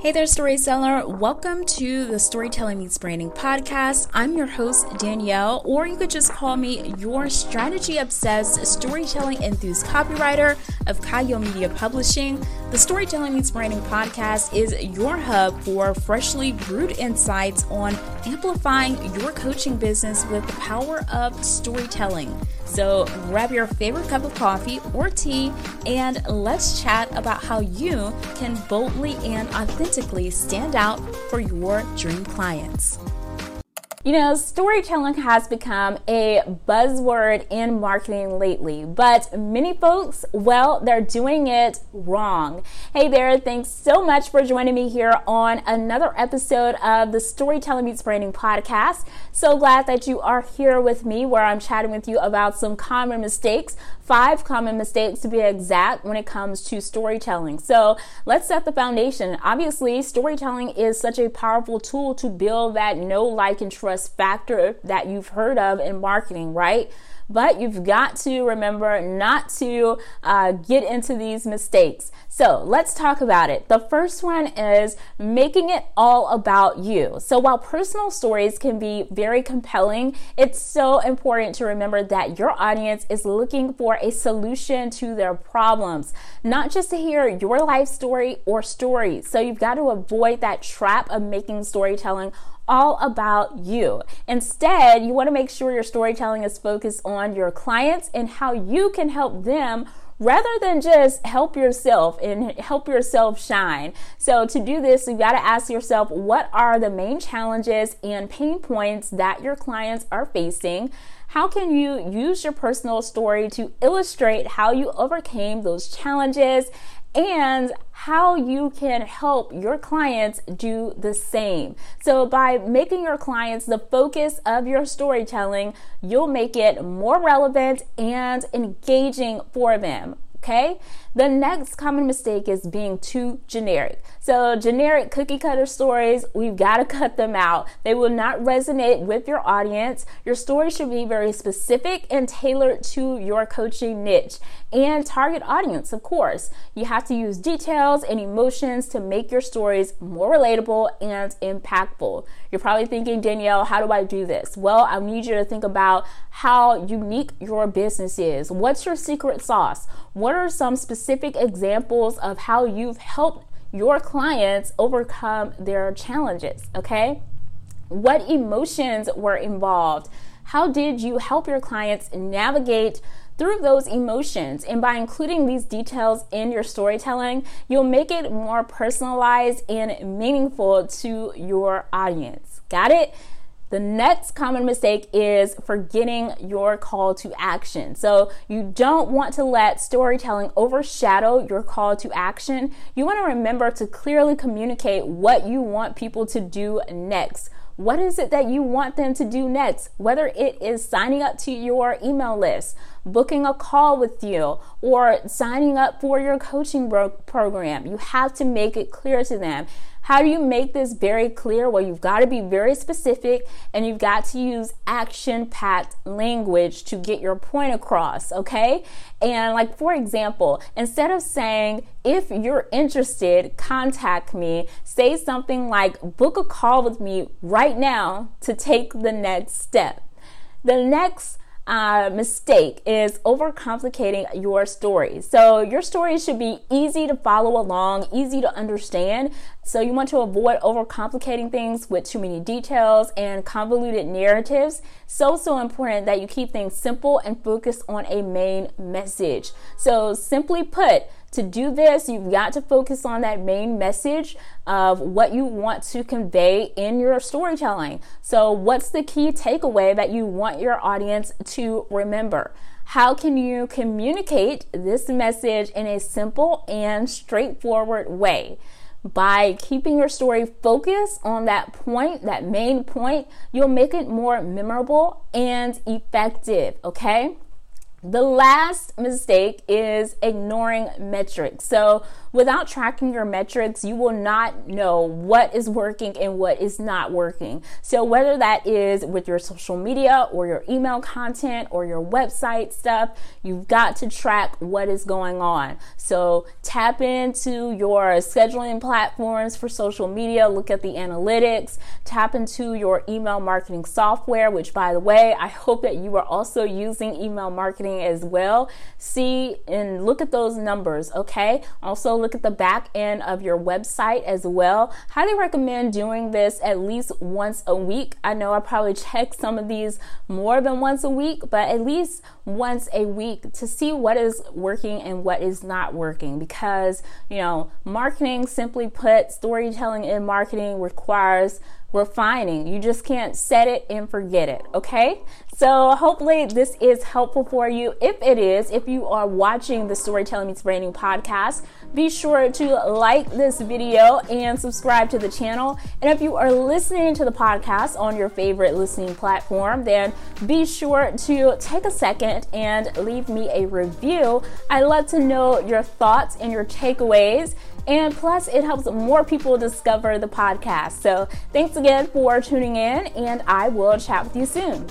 Hey there, storyteller. Welcome to the Storytelling Meets Branding podcast. I'm your host, Danielle, or you could just call me your strategy obsessed storytelling enthused copywriter of Chayil Media Publishing. The Storytelling Meets Branding podcast is your hub for freshly brewed insights on amplifying your coaching business with the power of storytelling. So grab your favorite cup of coffee or tea and let's chat about how you can boldly and authentically stand out for your dream clients. You know, storytelling has become a buzzword in marketing lately, but many folks, well, they're doing it wrong. Hey there, thanks so much for joining me here on another episode of the Storytelling Meets Branding podcast. So glad that you are here with me where I'm chatting with you about some common mistakes, five common mistakes to be exact when it comes to storytelling. So let's set the foundation. Obviously, storytelling is such a powerful tool to build that know, like, and trust trust factor that you've heard of in marketing, right? But you've got to remember not to uh, get into these mistakes. So let's talk about it. The first one is making it all about you. So while personal stories can be very compelling, it's so important to remember that your audience is looking for a solution to their problems, not just to hear your life story or stories. So you've got to avoid that trap of making storytelling all about you. Instead, you want to make sure your storytelling is focused on your clients and how you can help them rather than just help yourself and help yourself shine. So, to do this, you got to ask yourself what are the main challenges and pain points that your clients are facing? How can you use your personal story to illustrate how you overcame those challenges and how you can help your clients do the same. So, by making your clients the focus of your storytelling, you'll make it more relevant and engaging for them. Okay. The next common mistake is being too generic. So, generic cookie cutter stories, we've got to cut them out. They will not resonate with your audience. Your story should be very specific and tailored to your coaching niche and target audience, of course. You have to use details and emotions to make your stories more relatable and impactful. You're probably thinking, Danielle, how do I do this? Well, I need you to think about how unique your business is. What's your secret sauce? What are some specific examples of how you've helped your clients overcome their challenges? Okay. What emotions were involved? How did you help your clients navigate through those emotions. And by including these details in your storytelling, you'll make it more personalized and meaningful to your audience. Got it? The next common mistake is forgetting your call to action. So you don't want to let storytelling overshadow your call to action. You want to remember to clearly communicate what you want people to do next. What is it that you want them to do next? Whether it is signing up to your email list, booking a call with you, or signing up for your coaching program, you have to make it clear to them. How do you make this very clear? Well, you've got to be very specific and you've got to use action packed language to get your point across, okay? And, like, for example, instead of saying, if you're interested, contact me, say something like, book a call with me right now to take the next step. The next uh, mistake is overcomplicating your story. So, your story should be easy to follow along, easy to understand. So, you want to avoid overcomplicating things with too many details and convoluted narratives. So, so important that you keep things simple and focus on a main message. So, simply put, to do this, you've got to focus on that main message of what you want to convey in your storytelling. So, what's the key takeaway that you want your audience to remember? How can you communicate this message in a simple and straightforward way? By keeping your story focused on that point, that main point, you'll make it more memorable and effective, okay? The last mistake is ignoring metrics. So, without tracking your metrics, you will not know what is working and what is not working. So, whether that is with your social media or your email content or your website stuff, you've got to track what is going on. So, tap into your scheduling platforms for social media, look at the analytics, tap into your email marketing software, which, by the way, I hope that you are also using email marketing as well. See and look at those numbers, okay? Also, look at the back end of your website as well. Highly recommend doing this at least once a week. I know I probably check some of these more than once a week, but at least once a week to see what is working and what is not working because, you know, marketing, simply put, storytelling in marketing requires refining. You just can't set it and forget it, okay? So, hopefully, this is helpful for you. If it is, if you are watching the Storytelling Meets Branding podcast, be sure to like this video and subscribe to the channel. And if you are listening to the podcast on your favorite listening platform, then be sure to take a second and leave me a review. I love to know your thoughts and your takeaways. And plus, it helps more people discover the podcast. So, thanks again for tuning in, and I will chat with you soon.